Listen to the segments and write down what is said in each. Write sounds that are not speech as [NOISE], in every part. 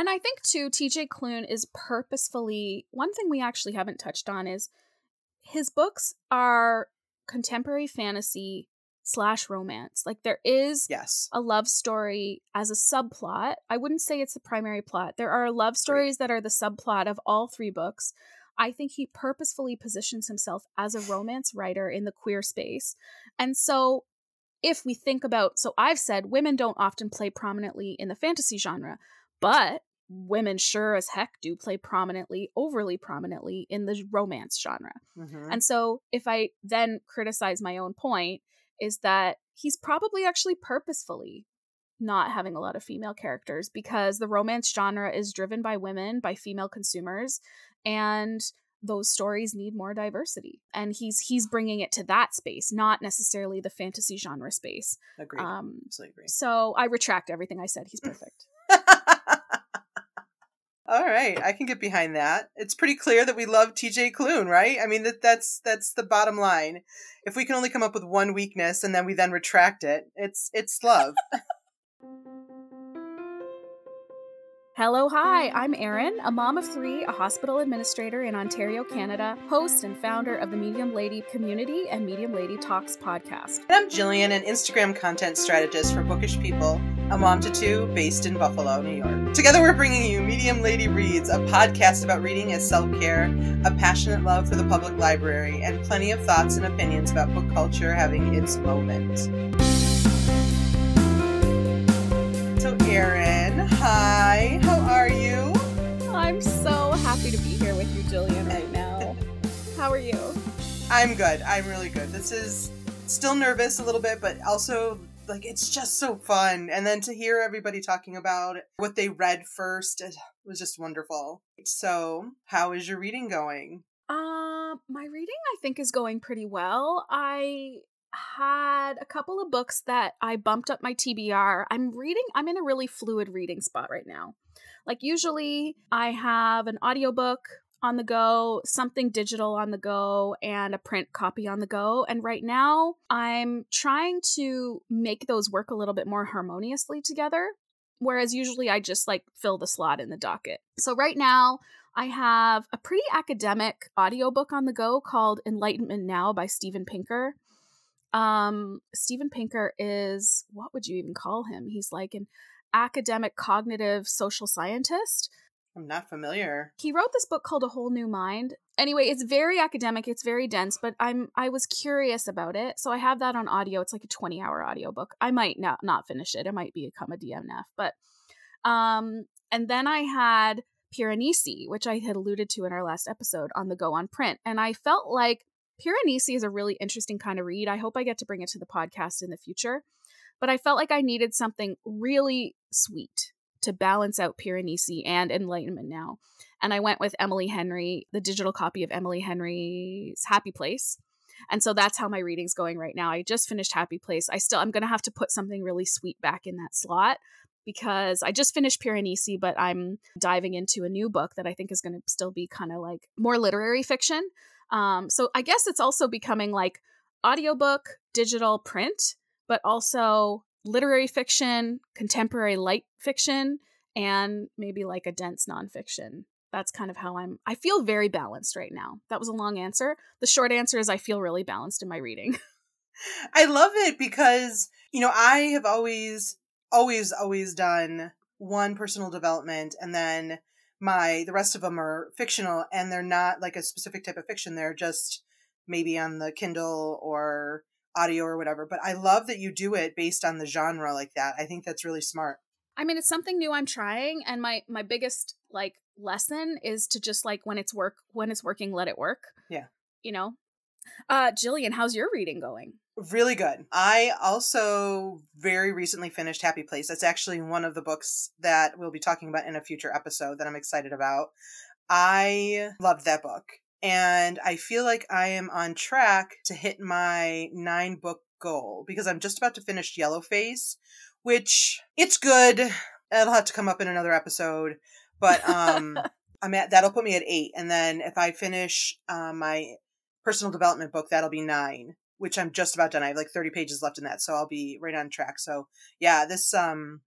And I think too, TJ Klune is purposefully one thing we actually haven't touched on is his books are contemporary fantasy slash romance. Like there is Yes. a love story as a subplot. I wouldn't say it's the primary plot. There are love stories that are the subplot of all three books. I think he purposefully positions himself as a romance writer in the queer space. And so if we think about so I've said women don't often play prominently in the fantasy genre, but women sure as heck do play prominently, overly prominently in the romance genre. Mhm. And so if I then criticize my own point, is that he's probably actually purposefully not having a lot of female characters because the romance genre is driven by women, by female consumers, and those stories need more diversity. And he's he's bringing it to that space, not necessarily the fantasy genre space. Agreed. Um Absolutely agree. so I retract everything I said. He's [LAUGHS] perfect. All right, I can get behind that. It's pretty clear that we love TJ Klune, right? I mean that that's that's the bottom line. If we can only come up with one weakness and then we then retract it, it's it's love. [LAUGHS] Hello, hi, I'm Erin, a mom of three, a hospital administrator in Ontario, Canada, host and founder of the Medium Lady Community and Medium Lady Talks podcast. And I'm Jillian, an Instagram content strategist for Bookish People, a mom to two based in Buffalo, New York. Together, we're bringing you Medium Lady Reads, a podcast about reading as self care, a passionate love for the public library, and plenty of thoughts and opinions about book culture having its moment. So, Erin, hi, how are you? I'm so happy to be here with you, Jillian, right now. How are you? I'm good. I'm really good. This is still nervous a little bit, but also like it's just so fun. And then to hear everybody talking about what they read first it was just wonderful. So, how is your reading going? Uh, my reading, I think, is going pretty well. I had a couple of books that I bumped up my TBR. I'm reading, I'm in a really fluid reading spot right now. Like, usually I have an audiobook on the go, something digital on the go, and a print copy on the go. And right now, I'm trying to make those work a little bit more harmoniously together. Whereas usually I just like fill the slot in the docket. So right now, I have a pretty academic audiobook on the go called Enlightenment Now by Steven Pinker. Um, Steven Pinker is what would you even call him? He's like an academic cognitive social scientist. I'm not familiar. He wrote this book called A Whole New Mind. Anyway, it's very academic, it's very dense, but I'm I was curious about it. So I have that on audio. It's like a 20-hour audiobook. I might not not finish it. It might become a DNF, but um and then I had Piranesi, which I had alluded to in our last episode on the go on print. And I felt like Piranesi is a really interesting kind of read. I hope I get to bring it to the podcast in the future. But I felt like I needed something really sweet to balance out Piranesi and Enlightenment Now. And I went with Emily Henry, the digital copy of Emily Henry's Happy Place. And so that's how my reading's going right now. I just finished Happy Place. I still I'm going to have to put something really sweet back in that slot because I just finished Piranesi, but I'm diving into a new book that I think is going to still be kind of like more literary fiction. Um, so I guess it's also becoming like audiobook, digital, print, but also literary fiction, contemporary light fiction, and maybe like a dense nonfiction. That's kind of how I'm. I feel very balanced right now. That was a long answer. The short answer is I feel really balanced in my reading. [LAUGHS] I love it because, you know, I have always, always, always done one personal development and then my, the rest of them are fictional and they're not like a specific type of fiction. They're just maybe on the Kindle or audio or whatever. But I love that you do it based on the genre like that. I think that's really smart. I mean, it's something new I'm trying, and my my biggest like lesson is to just like when it's work when it's working, let it work. Yeah. You know. Uh Jillian, how's your reading going? Really good. I also very recently finished Happy Place. That's actually one of the books that we'll be talking about in a future episode that I'm excited about. I loved that book. And I feel like I am on track to hit my nine book goal because I'm just about to finish Yellowface, which it's good. It'll have to come up in another episode. But um [LAUGHS] I'm at that'll put me at eight. And then if I finish uh, my personal development book, that'll be nine which I'm just about done. I have like 30 pages left in that, so I'll be right on track. So yeah, this um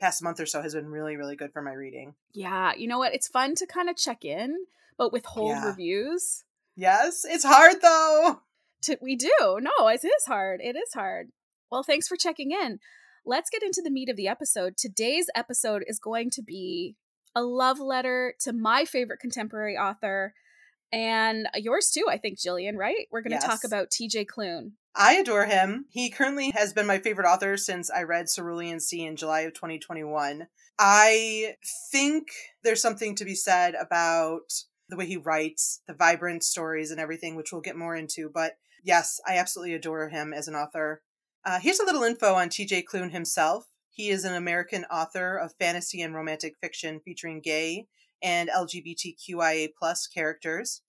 past month or so has been really, really good for my reading. Yeah, you know what? It's fun to kind of check in, but withhold Yeah. reviews. Yes, it's hard though. To, we do. No, it is hard. It is hard. Well, thanks for checking in. Let's get into the meat of the episode. Today's episode is going to be a love letter to my favorite contemporary author and yours too, I think, Jillian, right? We're going to talk about TJ Klune. I adore him. He currently has been my favorite author since I read Cerulean Sea in July of 2021. I think there's something to be said about the way he writes, the vibrant stories and everything, which we'll get more into. But yes, I absolutely adore him as an author. Uh, here's a little info on TJ Klune himself. He is an American author of fantasy and romantic fiction featuring gay and LGBTQIA plus characters.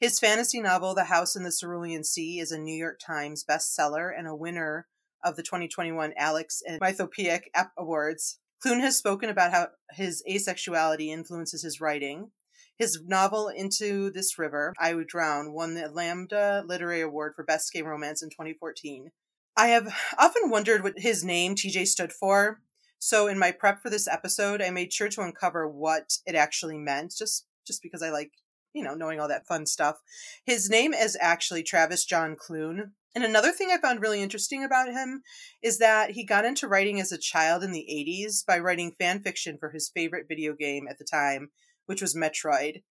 His fantasy novel, The House in the Cerulean Sea, is a New York Times bestseller and a winner of the 2021 Alex and Mythopoeic Awards. Klune has spoken about how his asexuality influences his writing. His novel, Into This River, I Would Drown, won the Lambda Literary Award for Best Gay Romance in 2014. I have often wondered what his name, TJ, stood for. So in my prep for this episode, I made sure to uncover what it actually meant, just just because I like, you know, knowing all that fun stuff. His name is actually Travis John Klune. And another thing I found really interesting about him is that he got into writing as a child in the 80s by writing fan fiction for his favorite video game at the time, which was Metroid.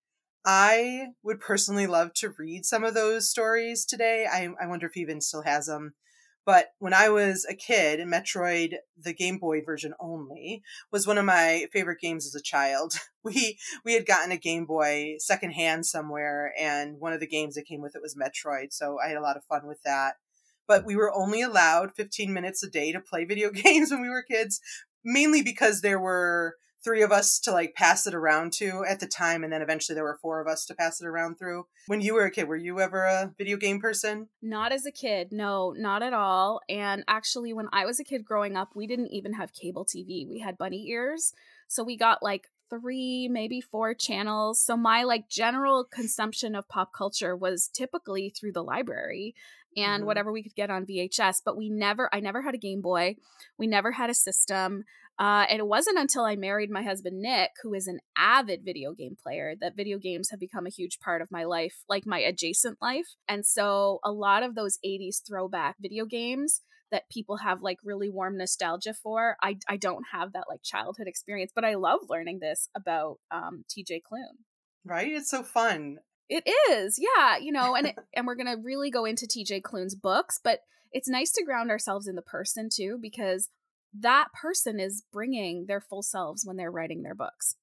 I would personally love to read some of those stories today. I, I wonder if he even still has them. But when I was a kid, Metroid, the Game Boy version only, was one of my favorite games as a child. [LAUGHS] We we had gotten a Game Boy secondhand somewhere, and one of the games that came with it was Metroid, so I had a lot of fun with that. But we were only allowed 15 minutes a day to play video [LAUGHS] games when we were kids, mainly because there were three of us to like pass it around to at the time, and then eventually there were four of us to pass it around through. When you were a kid, were you ever a video game person? Not as a kid, no, not at all. And actually, when I was a kid growing up, we didn't even have cable TV. We had bunny ears. So we got like three, maybe four channels. So my like general consumption of pop culture was typically through the library and Mhm. whatever we could get on VHS. But we never, I never had a Game Boy. We never had a system. Uh, and it wasn't until I married my husband Nick, who is an avid video game player, that video games have become a huge part of my life, like my adjacent life. And so a lot of those 80s throwback video games that people have like really warm nostalgia for, I, I don't have that like childhood experience, but I love learning this about um, TJ Klune. Right? It's so fun. It is, yeah, you know, and it, [LAUGHS] and we're gonna really go into TJ Klune's books, but it's nice to ground ourselves in the person too, because that person is bringing their full selves when they're writing their books.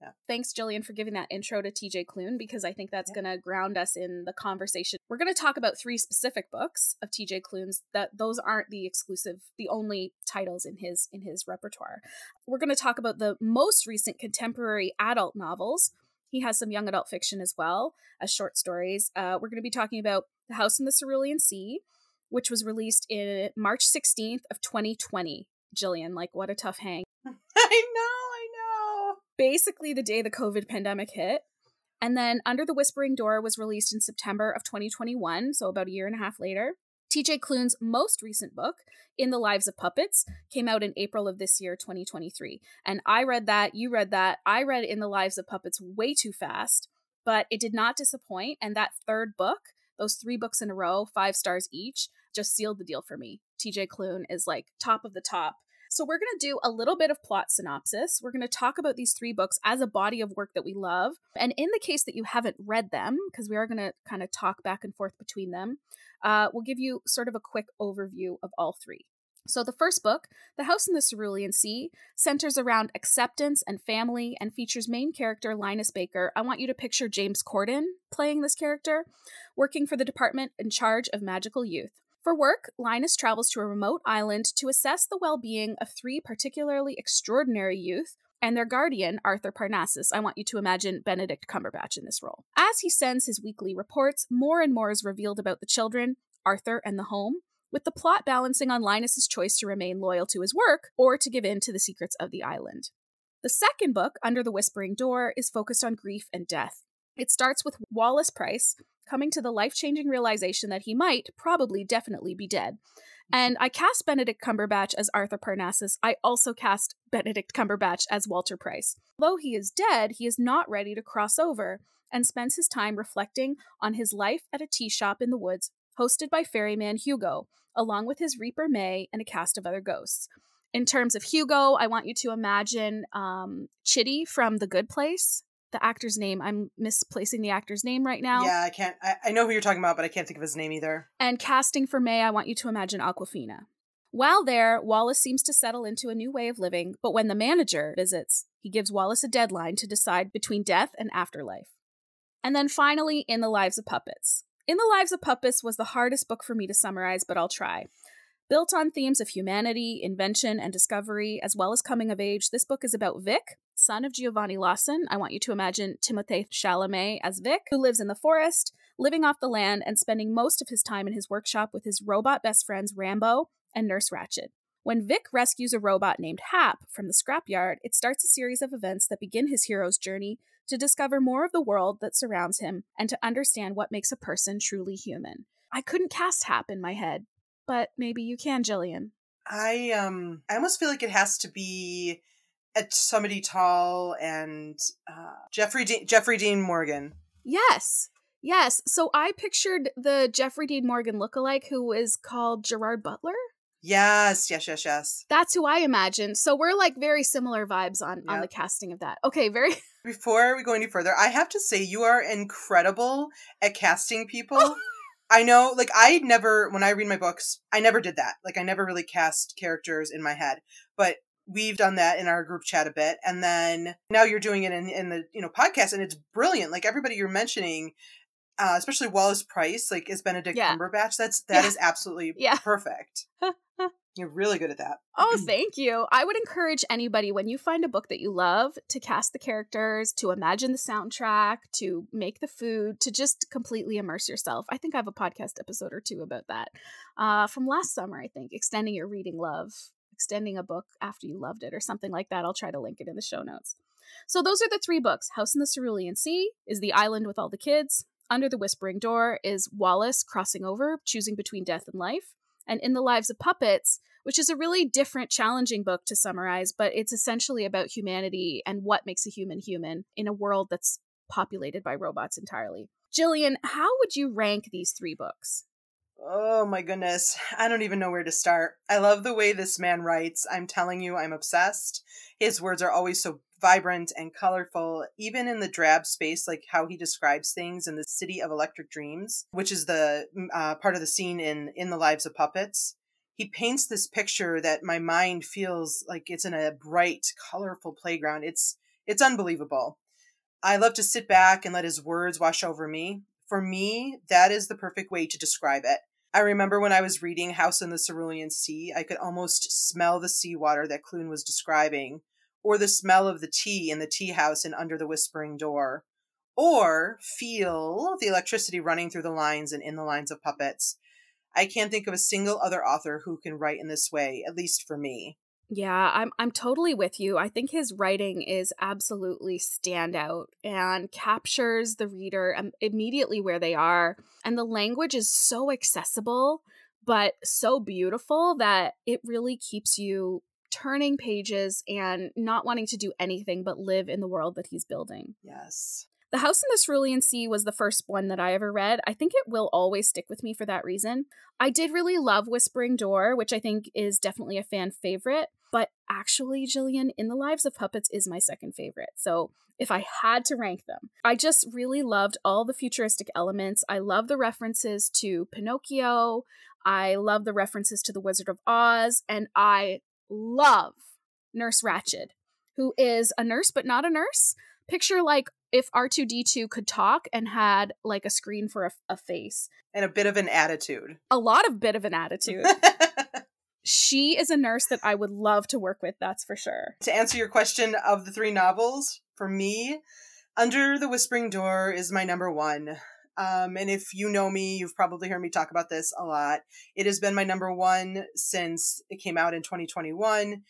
Yeah. Thanks, Jillian, for giving that intro to TJ Klune because I think that's Yeah. going to ground us in the conversation. We're going to talk about three specific books of TJ Klune's. That those aren't the exclusive, the only titles in his in his repertoire. We're going to talk about the most recent contemporary adult novels. He has some young adult fiction as well as short stories. Uh, we're going to be talking about The House in the Cerulean Sea, which was released in March 16th of 2020. Jillian, like what a tough hang. [LAUGHS] I know, I know. Basically the day the COVID pandemic hit. And then Under the Whispering Door was released in September of 2021, so about a year and a half later. TJ Klune's most recent book, In the Lives of Puppets, came out in April of this year, 2023. And I read that, you read that. I read In the Lives of Puppets way too fast, but it did not disappoint. And that third book, those three books in a row, five stars each, just sealed the deal for me. TJ Klune is like top of the top. So we're going to do a little bit of plot synopsis. We're going to talk about these three books as a body of work that we love. And in the case that you haven't read them, because we are going to kind of talk back and forth between them, uh, we'll give you sort of a quick overview of all three. So, the first book, The House in the Cerulean Sea, centers around acceptance and family and features main character Linus Baker. I want you to picture James Corden playing this character, working for the department in charge of magical youth. For work, Linus travels to a remote island to assess the well being of three particularly extraordinary youth and their guardian, Arthur Parnassus. I want you to imagine Benedict Cumberbatch in this role. As he sends his weekly reports, more and more is revealed about the children, Arthur, and the home, with the plot balancing on Linus's choice to remain loyal to his work or to give in to the secrets of the island. The second book, Under the Whispering Door, is focused on grief and death. It starts with Wallace Price, coming to the life changing realization that he might, probably, definitely be dead. And I cast Benedict Cumberbatch as Arthur Parnassus. I also cast Benedict Cumberbatch as Walter Price. Although he is dead, he is not ready to cross over and spends his time reflecting on his life at a tea shop in the woods, hosted by ferryman Hugo, along with his Reaper May and a cast of other ghosts. In terms of Hugo, I want you to imagine um, Chidi from The Good Place. The actor's name, I'm misplacing the actor's name right now. Yeah, I can't. I, I know who you're talking about, but I can't think of his name either. And casting for May, I want you to imagine Awkwafina. While there, Wallace seems to settle into a new way of living, but when the manager visits, he gives Wallace a deadline to decide between death and afterlife. And then finally, In the Lives of Puppets. In the Lives of Puppets was the hardest book for me to summarize, but I'll try. Built on themes of humanity, invention, and discovery, as well as coming of age, this book is about Vic, son of Giovanni Lawson. I want you to imagine Timothée Chalamet as Vic, who lives in the forest, living off the land, and spending most of his time in his workshop with his robot best friends Rambo and Nurse Ratched. When Vic rescues a robot named Hap from the scrapyard, it starts a series of events that begin his hero's journey to discover more of the world that surrounds him and to understand what makes a person truly human. I couldn't cast Hap in my head, but maybe you can, Jillian. I um I almost feel like it has to be at somebody tall and uh, Jeffrey De- Jeffrey Dean Morgan. Yes. Yes. So I pictured the Jeffrey Dean Morgan lookalike who is called Gerard Butler. Yes, yes, yes, yes. That's who I imagined. So we're like very similar vibes on yep. on the casting of that. Okay, very [LAUGHS] Before we go any further, I have to say you are incredible at casting people. [LAUGHS] I know, like, I never, when I read my books, I never did that. Like, I never really cast characters in my head. But we've done that in our group chat a bit. And then now you're doing it in, in the, you know, podcast, and it's brilliant. Like, everybody you're mentioning, uh, especially Wallace Price, like, is Benedict yeah. Cumberbatch. That's, that yeah. is absolutely yeah. [LAUGHS] perfect. You're really good at that. Oh, [CLEARS THROAT] thank you. I would encourage anybody when you find a book that you love to cast the characters, to imagine the soundtrack, to make the food, to just completely immerse yourself. I think I have a podcast episode or two about that uh, from last summer, I think, extending your reading love, extending a book after you loved it, or something like that. I'll try to link it in the show notes. So, those are the three books House in the Cerulean Sea is The Island with All the Kids. Under the Whispering Door is Wallace crossing over, choosing between death and life and In the Lives of Puppets, which is a really different, challenging book to summarize, but it's essentially about humanity and what makes a human human in a world that's populated by robots entirely. Jillian, how would you rank these three books? Oh my goodness. I don't even know where to start. I love the way this man writes. I'm telling you, I'm obsessed. His words are always so vibrant and colorful, even in the drab space, like how he describes things in the City of Electric Dreams, which is the mm, uh, part of the scene in In the Lives of Puppets. He paints this picture that my mind feels like it's in a bright, colorful playground. It's it's unbelievable. I love to sit back and let his words wash over me. For me, that is the perfect way to describe it. I remember when I was reading House in the Cerulean Sea, I could almost smell the seawater that Klune was describing or the smell of the tea in the tea house and under the whispering door, or feel the electricity running through the lines and in the lines of puppets. I can't think of a single other author who can write in this way, at least for me. Yeah, I'm I'm totally with you. I think his writing is absolutely standout and captures the reader immediately where they are. And the language is so accessible but so beautiful that it really keeps you turning pages and not wanting to do anything but live in the world that he's building. Yes. The House in the Cerulean Sea was the first one that I ever read. I think it will always stick with me for that reason. I did really love Whispering Door, which I think is definitely a fan favorite, but actually, Jillian, In the Lives of Puppets is my second favorite. So if I had to rank them, I just really loved all the futuristic elements. I love the references to Pinocchio. I love the references to The Wizard of Oz, and I love Nurse Ratched, who is a nurse but not a nurse. Picture like if R2D2 could talk and had like a screen for a, a face and a bit of an attitude. A lot of bit of an attitude. [LAUGHS] she is a nurse that I would love to work with, that's for sure. To answer your question of the three novels, for me, Under the Whispering Door is my number one. Um, and if you know me, you've probably heard me talk about this a lot. It has been my number one since it came out in 2021,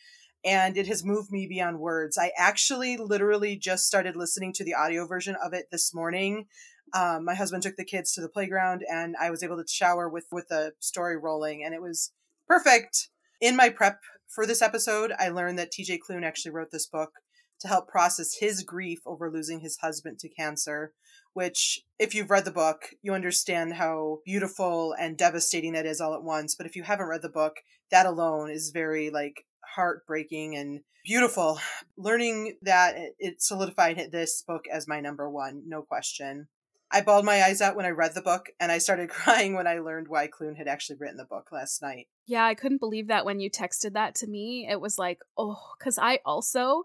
and it has moved me beyond words. I actually literally just started listening to the audio version of it this morning. Um, my husband took the kids to the playground, and I was able to shower with with the story rolling, and it was perfect. In my prep for this episode, I learned that T.J. Klune actually wrote this book to help process his grief over losing his husband to cancer. Which, if you've read the book, you understand how beautiful and devastating that is all at once. But if you haven't read the book, that alone is very like heartbreaking and beautiful. [SIGHS] Learning that it solidified this book as my number one, no question. I bawled my eyes out when I read the book, and I started [LAUGHS] crying when I learned why Klune had actually written the book last night. Yeah, I couldn't believe that when you texted that to me. It was like, oh, because I also,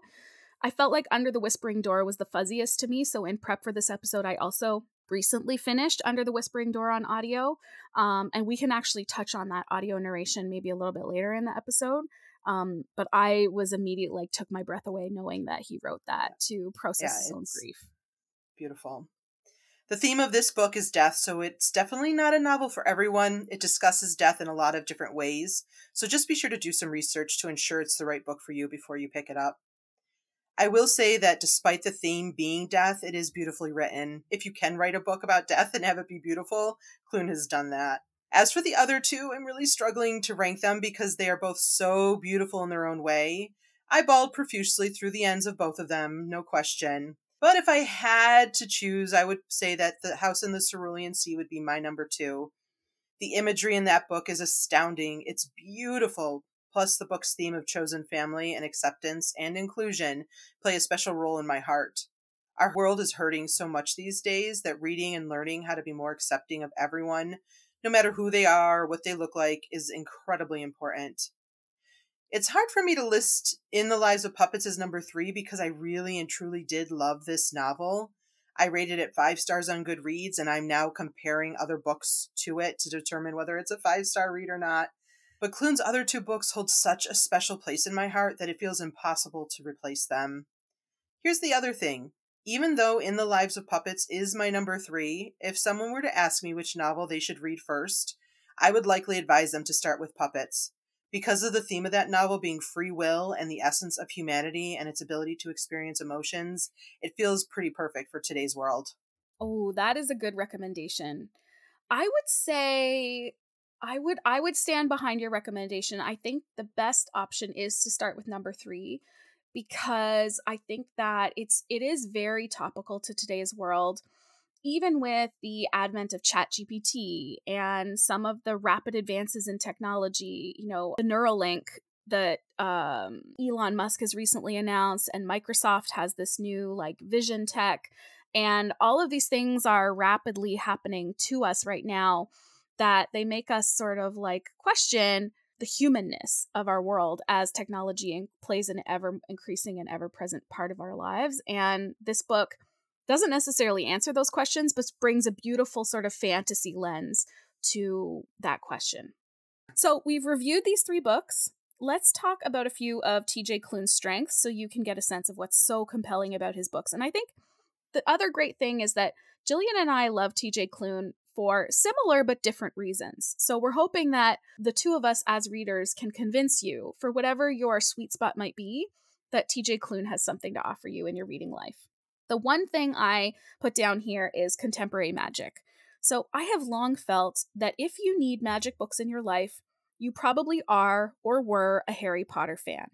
I felt like Under the Whispering Door was the fuzziest to me. So in prep for this episode, I also recently finished Under the Whispering Door on audio, um, and we can actually touch on that audio narration maybe a little bit later in the episode. Um, but I was immediately like took my breath away knowing that he wrote that to process yeah, his own grief. Beautiful. The theme of this book is death, so it's definitely not a novel for everyone. It discusses death in a lot of different ways, so just be sure to do some research to ensure it's the right book for you before you pick it up. I will say that despite the theme being death, it is beautifully written. If you can write a book about death and have it be beautiful, Klune has done that. As for the other two, I'm really struggling to rank them because they are both so beautiful in their own way. I bawled profusely through the ends of both of them, no question. But if I had to choose, I would say that The House in the Cerulean Sea would be my number two. The imagery in that book is astounding. It's beautiful. Plus, the book's theme of chosen family and acceptance and inclusion play a special role in my heart. Our world is hurting so much these days that reading and learning how to be more accepting of everyone, no matter who they are, what they look like, is incredibly important. It's hard for me to list In the Lives of Puppets as number three because I really and truly did love this novel. I rated it five stars on Goodreads, and I'm now comparing other books to it to determine whether it's a five star read or not. But Klune's other two books hold such a special place in my heart that it feels impossible to replace them. Here's the other thing. Even though In the Lives of Puppets is my number three, if someone were to ask me which novel they should read first, I would likely advise them to start with Puppets because of the theme of that novel being free will and the essence of humanity and its ability to experience emotions, it feels pretty perfect for today's world. Oh, that is a good recommendation. I would say I would I would stand behind your recommendation. I think the best option is to start with number 3 because I think that it's it is very topical to today's world even with the advent of ChatGPT and some of the rapid advances in technology, you know, the Neuralink that um, Elon Musk has recently announced, and Microsoft has this new like vision tech, and all of these things are rapidly happening to us right now that they make us sort of like question the humanness of our world as technology plays an ever increasing and ever present part of our lives. And this book doesn't necessarily answer those questions, but brings a beautiful sort of fantasy lens to that question. So we've reviewed these three books. Let's talk about a few of TJ Klune's strengths so you can get a sense of what's so compelling about his books. And I think the other great thing is that Jillian and I love TJ Klune for similar but different reasons. So we're hoping that the two of us as readers can convince you, for whatever your sweet spot might be, that TJ Klune has something to offer you in your reading life. The one thing I put down here is contemporary magic. So I have long felt that if you need magic books in your life, you probably are or were a Harry Potter fan.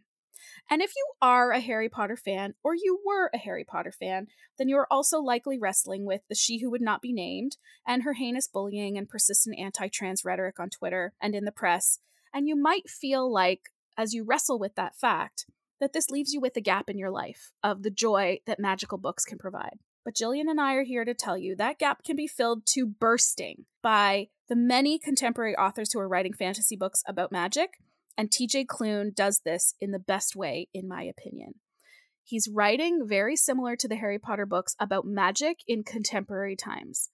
And if you are a Harry Potter fan, or you were a Harry Potter fan, then you are also likely wrestling with the She Who Would Not Be Named and her heinous bullying and persistent anti trans rhetoric on Twitter and in the press. And you might feel like, as you wrestle with that fact, that this leaves you with a gap in your life of the joy that magical books can provide. But Jillian and I are here to tell you that gap can be filled to bursting by the many contemporary authors who are writing fantasy books about magic, and TJ Klune does this in the best way, in my opinion. He's writing very similar to the Harry Potter books about magic in contemporary times,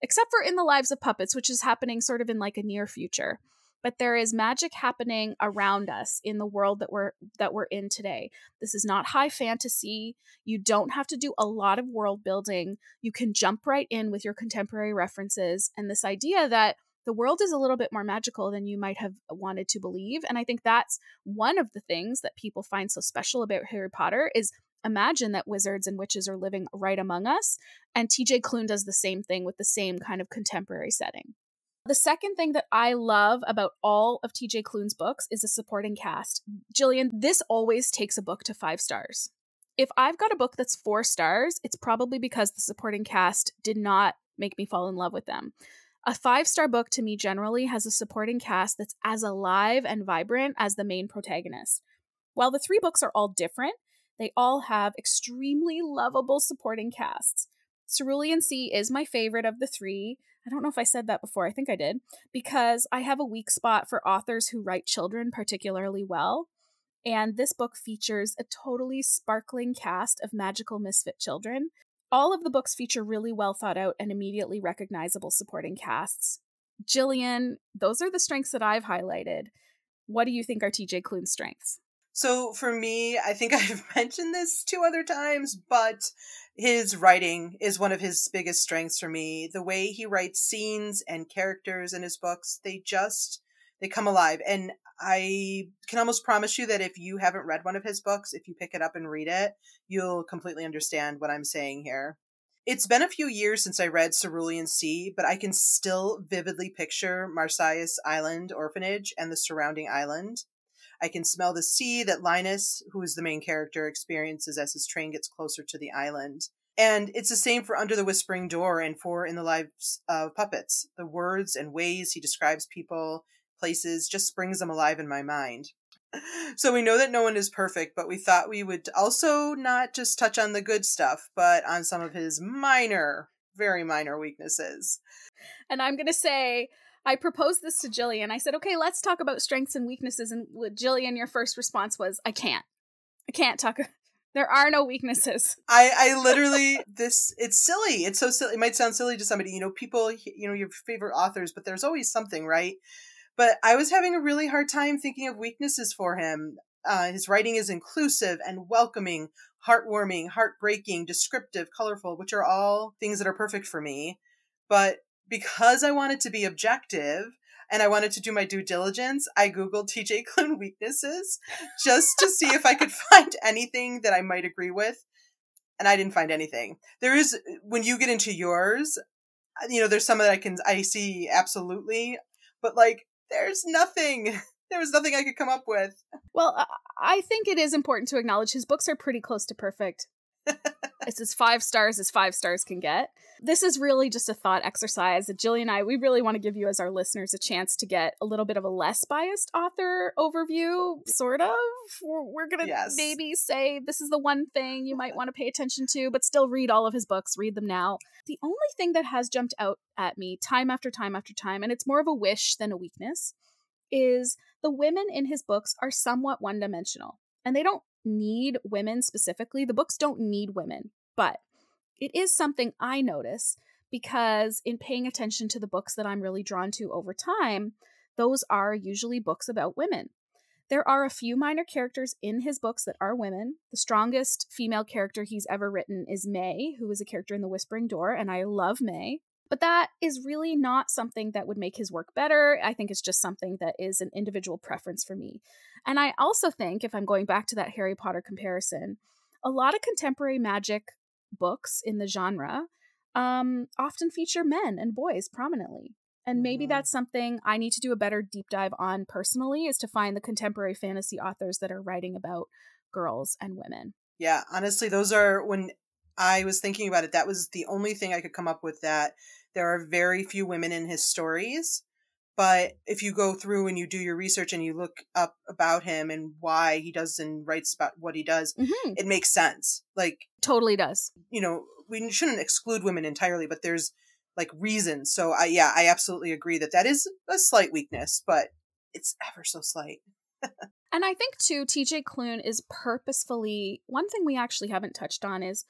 except for in the lives of puppets, which is happening sort of in like a near future. But there is magic happening around us in the world that we're that we're in today. This is not high fantasy. You don't have to do a lot of world building. You can jump right in with your contemporary references. And this idea that the world is a little bit more magical than you might have wanted to believe and i think that's one of the things that people find so special about harry potter is imagine that wizards and witches are living right among us. And TJ Klune does the same thing with the same kind of contemporary setting. The second thing that I love about all of TJ Klune's books is the supporting cast. Jillian, this always takes a book to five stars. If I've got a book that's four stars, it's probably because the supporting cast did not make me fall in love with them. A five star book to me generally has a supporting cast that's as alive and vibrant as the main protagonist. While the three books are all different, they all have extremely lovable supporting casts. Cerulean Sea is my favorite of the three. I don't know if I said that before, I think I did, because I have a weak spot for authors who write children particularly well. And this book features a totally sparkling cast of magical misfit children. All of the books feature really well thought out and immediately recognizable supporting casts. Jillian, those are the strengths that I've highlighted. What do you think are TJ Klune's strengths? So for me, I think [LAUGHS] I've mentioned this two other times, but his writing is one of his biggest strengths for me. The way he writes scenes and characters in his books, they just they come alive. And I can almost promise you that if you haven't read one of his books, if you pick it up and read it, you'll completely understand what I'm saying here. It's been a few years since I read Cerulean Sea, but I can still vividly picture Marsyas Island Orphanage and the surrounding island. I can smell the sea that Linus, who is the main character, experiences as his train gets closer to the island. And it's the same for Under the Whispering Door and for In the Lives of Puppets. The words and ways he describes people, places, just brings them alive in my mind. So we know that no one is perfect, but we thought we would also not just touch on the good stuff, but on some of his minor, very minor weaknesses. And I'm going to say, I proposed this to Jillian. I said, okay, let's talk about strengths and weaknesses. And with Jillian, your first response was, I can't. I can't talk. [LAUGHS] There are no weaknesses. I, I literally, this, it's silly. It's so silly. It might sound silly to somebody. You know, people, you know, your favorite authors, but there's always something, right? But I was having a really hard time thinking of weaknesses for him. Uh, his writing is inclusive and welcoming, heartwarming, heartbreaking, descriptive, colorful, which are all things that are perfect for me. But because I wanted to be objective and I wanted to do my due diligence, I Googled TJ [LAUGHS] Klune weaknesses just to see if I could find anything that I might agree with. And I didn't find anything. There is, when you get into yours, you know, there's some that I can, I see absolutely, but like, there's nothing. [LAUGHS] There was nothing I could come up with. Well, I think it is important to acknowledge his books are pretty close to perfect. It's as five stars as five stars can get. This is really just a thought exercise. Jillian and I, we really want to give you, as our listeners, a chance to get a little bit of a less biased author overview, sort of. We're, we're going to yes. maybe say this is the one thing you might want to pay attention to, but still read all of his books, read them now. The only thing that has jumped out at me time after time after time, and it's more of a wish than a weakness, is the women in his books are somewhat one dimensional. And they don't need women specifically. The books don't need women, but it is something I notice because in paying attention to the books that I'm really drawn to over time, those are usually books about women. There are a few minor characters in his books that are women. The strongest female character he's ever written is May, who is a character in The Whispering Door, and I love May. But that is really not something that would make his work better. I think it's just something that is an individual preference for me. And I also think, if I'm going back to that Harry Potter comparison, a lot of contemporary magic books in the genre um, often feature men and boys prominently. And maybe mm-hmm. that's something I need to do a better deep dive on personally is to find the contemporary fantasy authors that are writing about girls and women. Yeah, honestly, those are when I was thinking about it, that was the only thing I could come up with that there are very few women in his stories. But if you go through and you do your research and you look up about him and why he does and writes about what he does, mm-hmm. it makes sense. Like totally does. You know, we shouldn't exclude women entirely, but there's like reasons. So I yeah, I absolutely agree that that is a slight weakness, but it's ever so slight. [LAUGHS] and I think too, TJ Klune is purposefully one thing we actually haven't touched on is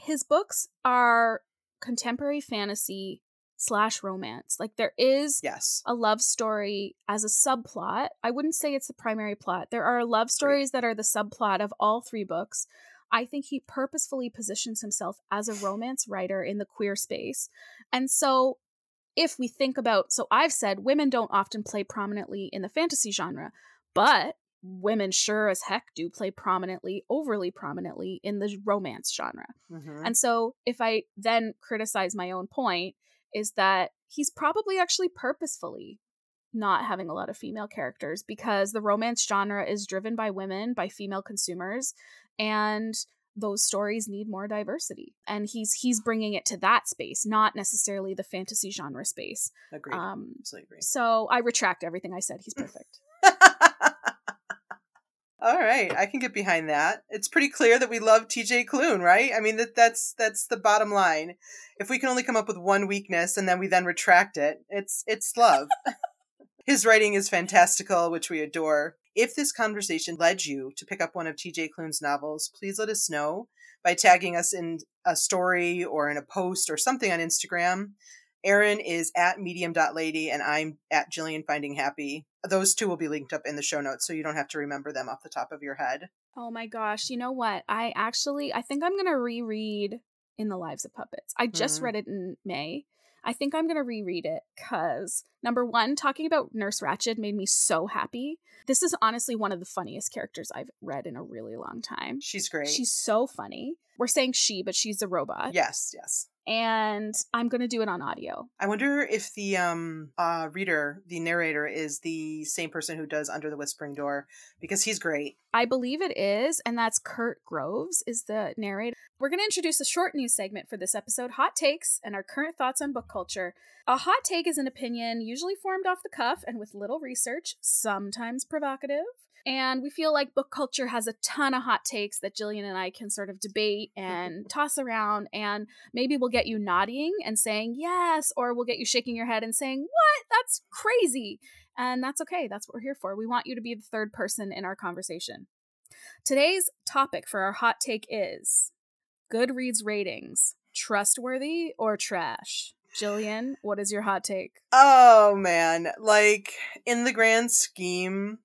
his books are contemporary fantasy slash romance. Like there is yes a love story as a subplot. I wouldn't say it's the primary plot. There are love stories that are the subplot of all three books. I think he purposefully positions himself as a romance writer in the queer space. And so if we think about so I've said women don't often play prominently in the fantasy genre, but women sure as heck do play prominently, overly prominently in the romance genre. Mhm. And so if I then criticize my own point, is that he's probably actually purposefully not having a lot of female characters because the romance genre is driven by women, by female consumers, and those stories need more diversity. And he's he's bringing it to that space, not necessarily the fantasy genre space. Agreed. Um Absolutely agree. so I retract everything I said. He's [CLEARS THROAT] perfect. All right, I can get behind that. It's pretty clear that we love TJ Klune, right? I mean that that's that's the bottom line. If we can only come up with one weakness and then we then retract it, it's it's love. [LAUGHS] His writing is fantastical, which we adore. If this conversation led you to pick up one of TJ Klune's novels, please let us know by tagging us in a story or in a post or something on Instagram. Erin is at medium.lady and I'm at Jillian Finding Happy. Those two will be linked up in the show notes so you don't have to remember them off the top of your head. Oh my gosh, you know what? I actually I think I'm going to reread In the Lives of Puppets. I just Mhm. read it in May. I think I'm going to reread it cuz number 1, talking about Nurse Ratched made me so happy. This is honestly one of the funniest characters I've read in a really long time. She's great. She's so funny. We're saying she, but she's a robot. yes, yes. And I'm going to do it on audio. I wonder if the um uh reader, the narrator is the same person who does Under the Whispering Door because he's great. I believe it is, and that's Kirt Graves is the narrator. We're going to introduce a short news segment for this episode, Hot Takes, and our current thoughts on book culture. A hot take is an opinion usually formed off the cuff and with little research, sometimes provocative. And we feel like book culture has a ton of hot takes that Jillian and I can sort of debate and [LAUGHS] toss around. And maybe we'll get you nodding and saying yes, or we'll get you shaking your head and saying, What? That's crazy. And that's okay. That's what we're here for. We want you to be the third person in our conversation. Today's topic for our hot take is Goodreads ratings trustworthy or trash? Jillian, what is your hot take? Oh man, like in the grand scheme,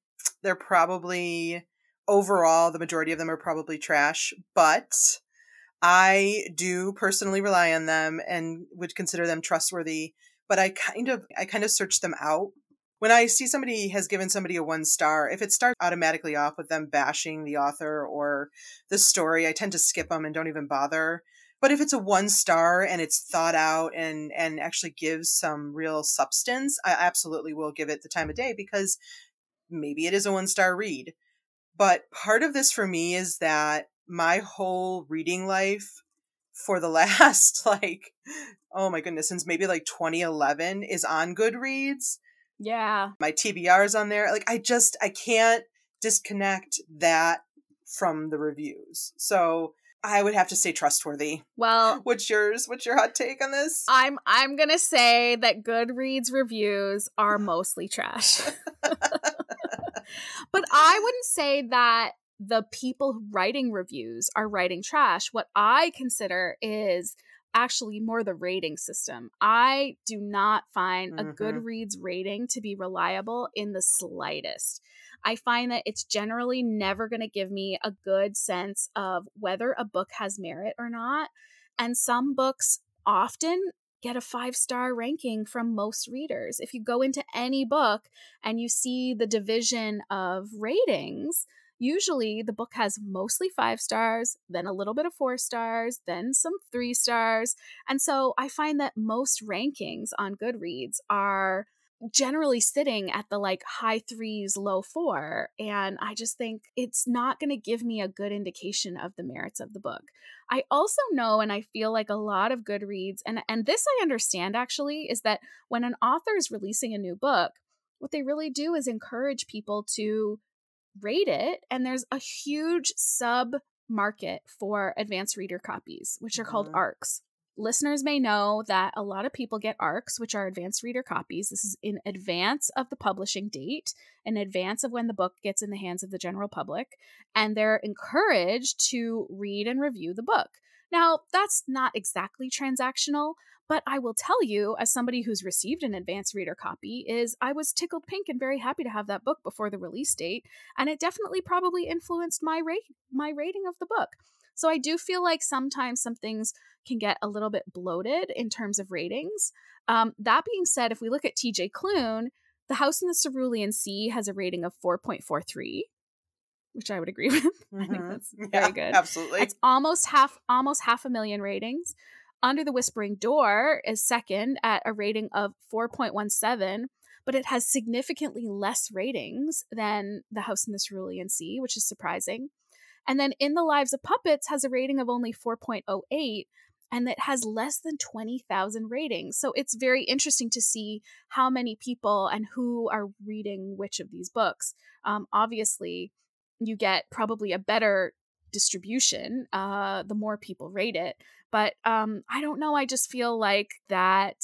they're probably overall the majority of them are probably trash, but I do personally rely on them and would consider them trustworthy, but I kind of I kind of search them out. When I see somebody has given somebody a one star, if it starts automatically off with them bashing the author or the story, I tend to skip them and don't even bother. But if it's a one star and it's thought out and and actually gives some real substance, I absolutely will give it the time of day because maybe it is a one star read. But part of this for me is that my whole reading life for the [LAUGHS] last like oh my goodness since maybe like 2011 is on Goodreads. Yeah. My TBR is on there. Like I just I can't disconnect that from the reviews. So I would have to say trustworthy. Well, What's yours? What's your hot take on this? I'm I'm going to say that Goodreads reviews are mostly trash. [LAUGHS] I wouldn't say that the people writing reviews are writing trash. What I consider is actually more the rating system. I do not find a Mhm. Goodreads rating to be reliable in the slightest. I find that it's generally never going to give me a good sense of whether a book has merit or not. And some books often get a five star ranking from most readers. If you go into any book and you see the division of ratings, usually the book has mostly five stars, then a little bit of four stars, then some three stars. And so I find that most rankings on Goodreads are generally sitting at the like high threes, low four. And I just think it's not going to give me a good indication of the merits of the book. I also know, and I feel like a lot of Goodreads, and, and this I understand actually, is that when an author is releasing a new book, what they really do is encourage people to rate it. And there's a huge sub market for advanced reader copies, which are called Mhm. ARCs. Listeners may know that a lot of people get ARCs, which are advanced reader copies. This is in advance of the publishing date, in advance of when the book gets in the hands of the general public, and they're encouraged to read and review the book. Now, that's not exactly transactional, but I will tell you, as somebody who's received an advanced reader copy, is I was tickled pink and very happy to have that book before the release date, and it definitely probably influenced my rate my rating of the book. So I do feel like sometimes some things can get a little bit bloated in terms of ratings. Um, that being said, if we look at TJ Klune, The House in the Cerulean Sea has a rating of 4.43. which I would agree [LAUGHS] with. Mm-hmm. I think mm-hmm. that's very good. Absolutely. It's almost half almost half a million ratings. Under the Whispering Door is second at a rating of 4.17, but it has significantly less ratings than The House in the Cerulean Sea, which is surprising. And then In the Lives of Puppets has a rating of only 4.08, and it has less than 20,000 ratings. So it's very interesting to see how many people and who are reading which of these books. Um, obviously, you get probably a better distribution uh, the more people rate it. But um, I don't know. I just feel like that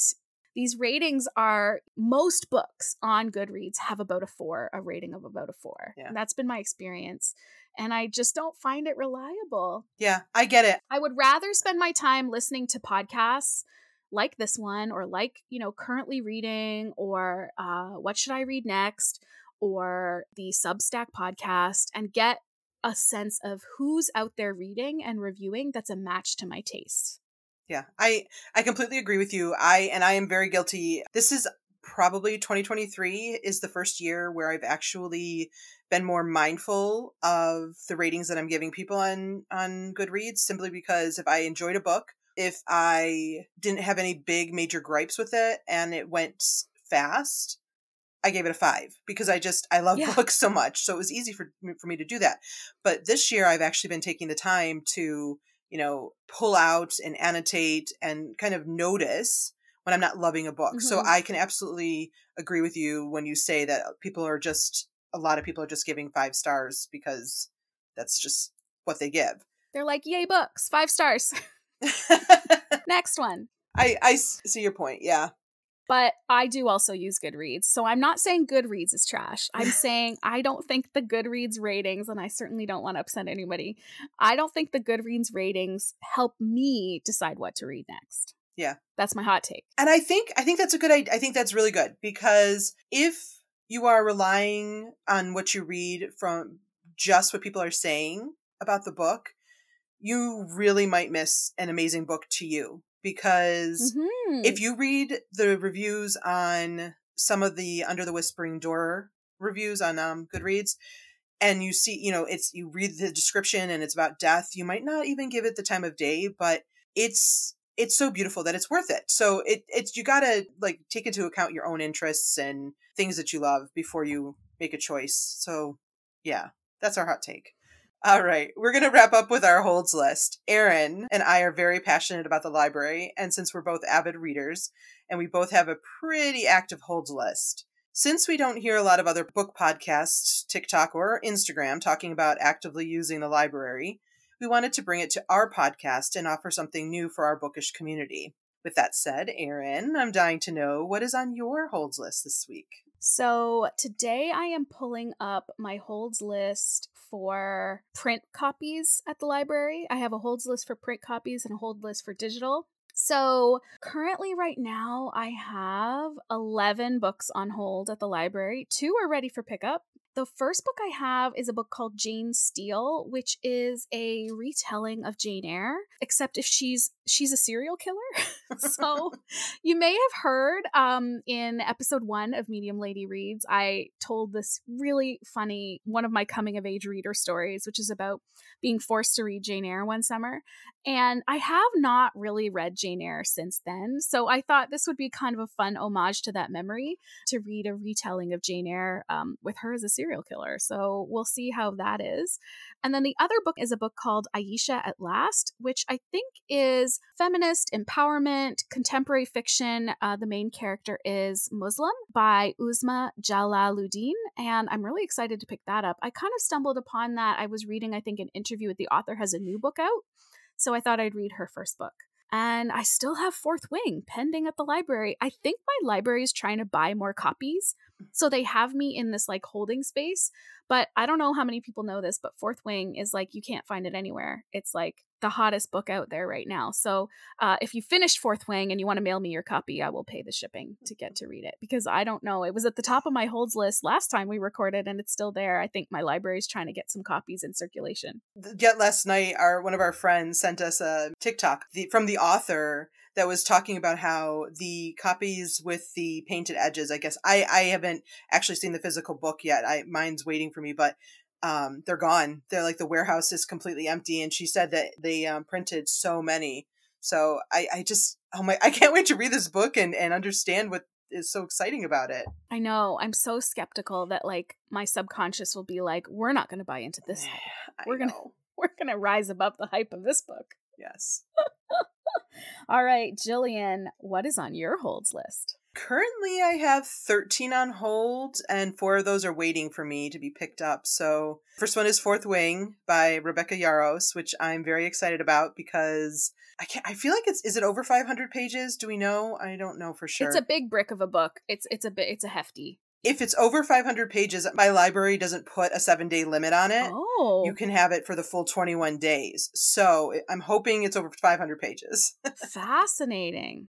these ratings are most books on Goodreads have about a four, a rating of about a four. Yeah. that's been my experience and I just don't find it reliable. Yeah, I get it. I would rather spend my time listening to podcasts like this one or like, you know, currently reading or uh, what should I read next or the Substack podcast and get a sense of who's out there reading and reviewing that's a match to my taste. Yeah, I I completely agree with you. I and I am very guilty. This is probably 2023 is the first year where I've actually been more mindful of the ratings that I'm giving people on on Goodreads simply because if I enjoyed a book, if I didn't have any big major gripes with it and it went fast, I gave it a 5 because I just I love [LAUGHS] yeah. books so much. So it was easy for for me to do that. But this year I've actually been taking the time to, you know, pull out and annotate and kind of notice when I'm not loving a book. Mm-hmm. So I can absolutely agree with you when you say that people are just a lot of people are just giving five stars because that's just what they give. They're like, "Yay, books, five stars." [LAUGHS] [LAUGHS] Next one. I I see your point. Yeah. But I do also use Goodreads. So I'm not saying Goodreads is trash. I'm [LAUGHS] saying I don't think the Goodreads ratings, and I certainly don't want to upset anybody, I don't think the Goodreads ratings help me decide what to read next. Yeah. That's my hot take. And I think I think that's a good I think that's really good because if you are relying on what you read from just what people are saying about the book, you really might miss an amazing book to you. Because mm-hmm. if you read the reviews on some of the Under the Whispering Door reviews on um, Goodreads, and you see, you know, it's you read the description and it's about death, you might not even give it the time of day, but it's it's so beautiful that it's worth it. So it it's you gotta like take into account your own interests and things that you love before you make a choice. So yeah, that's our hot take. All right, we're going to wrap up with our holds list. Erin and I are very passionate about the library, and since we're both avid readers, and we both have a pretty active holds list. Since we don't hear a lot of other book podcasts, TikTok, or Instagram talking about actively using the library, we wanted to bring it to our podcast and offer something new for our bookish community. With that said, Erin, I'm dying to know what is on your holds list this week. So today I am pulling up my holds list for print copies at the library. I have a holds list for print copies and a hold list for digital. So currently, right now, I have 11 books on hold at the library. Two are ready for pickup, the first book I have is a book called Jane Steele, which is a retelling of Jane Eyre, except if she's she's a serial killer. [LAUGHS] so [LAUGHS] you may have heard um, in episode one of Medium Lady Reads, I told this really funny one of my coming of age reader stories, which is about being forced to read Jane Eyre one summer. And I have not really read Jane Eyre since then. So I thought this would be kind of a fun homage to that memory to read a retelling of Jane Eyre um, with her as a serial killer. So we'll see how that is. And then the other book is a book called Ayesha at Last, which I think is feminist empowerment, contemporary fiction. Uh, the main character is Muslim by Uzma Jalaluddin. And I'm really excited to pick that up. I kind of stumbled upon that. I was reading, I think, an interview with the author has a new book out. So I thought I'd read her first book. And I still have Fourth Wing pending at the library. I think my library is trying to buy more copies. So they have me in this like holding space. But I don't know how many people know this, but Fourth Wing is like you can't find it anywhere. It's like the hottest book out there right now. So uh, if you finished Fourth Wing and you want to mail me your copy, I will pay the shipping to get to read it because I don't know. It was at the top of my holds list last time we recorded, and it's still there. I think my library is trying to get some copies in circulation. Yet last night, our one of our friends sent us a TikTok the, from the author that was talking about how the copies with the painted edges. I guess I I haven't actually seen the physical book yet. I mine's waiting for me, but um, they're gone. They're like the warehouse is completely empty. And she said that they um, printed so many. So I, I just, oh my, [LAUGHS] I can't wait to read this book and, and understand what is so exciting about it. I know. I'm so skeptical that like my subconscious will be like, we're not going to buy into [SIGHS] this. we're going [LAUGHS] to, we're going to rise above the hype of this book. Yes. [LAUGHS] All right, Jillian, what is on your holds list? Currently, I have 13 on hold, and four of those are waiting for me to be picked up. So, first one is Fourth Wing by Rebecca Yarros, which I'm very excited about because I can't. I feel like it's is it over 500 pages? Do we know? I don't know for sure. It's a big brick of a book. It's it's a bit it's a hefty. If it's over 500 pages, my library doesn't put a seven day limit on it. Oh. You can have it for the full 21 days. So I'm hoping it's over 500 pages. [LAUGHS] Fascinating.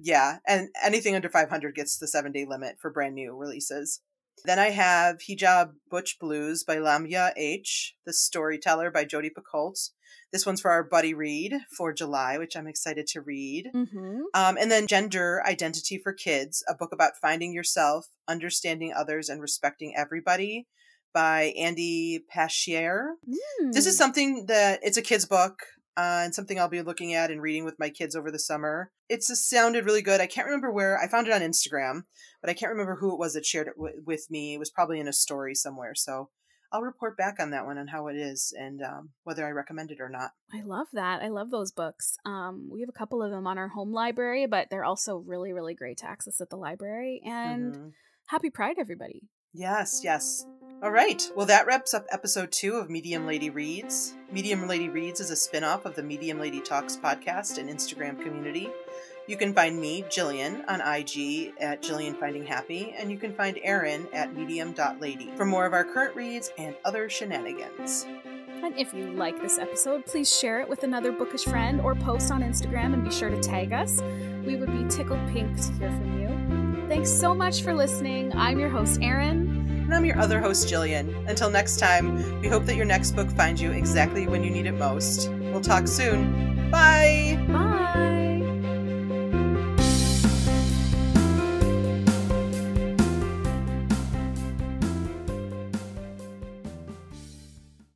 Yeah, and anything under 500 gets the seven day limit for brand new releases. Then I have Hijab Butch Blues by Lamya H., The Storyteller by Jodi Picoult. This one's for our buddy read for July, which I'm excited to read. Mm-hmm. Um, and then Gender Identity for Kids, a book about finding yourself, understanding others, and respecting everybody by Andy Passchier. Mm. This is something that it's a kid's book uh, and something I'll be looking at and reading with my kids over the summer. It's sounded really good. I can't remember where I found it on Instagram, but I can't remember who it was that shared it w- with me. It was probably in a story somewhere. So I'll report back on that one and how it is and um, whether I recommend it or not. I love that. I love those books. Um, we have a couple of them on our home library, but they're also really, really great to access at the library. And Mhm. happy Pride, everybody. Yes, yes. All right. Well, that wraps up episode two of Medium Lady Reads. Medium Lady Reads is a spin off of the Medium Lady Talks podcast and Instagram community. You can find me, Jillian, on IG at Jillian Finding Happy, and you can find Erin at medium.lady for more of our current reads and other shenanigans. And if you like this episode, please share it with another bookish friend or post on Instagram and be sure to tag us. We would be tickled pink to hear from you. Thanks so much for listening. I'm your host, Erin. And I'm your other host, Jillian. Until next time, we hope that your next book finds you exactly when you need it most. We'll talk soon. Bye! Bye.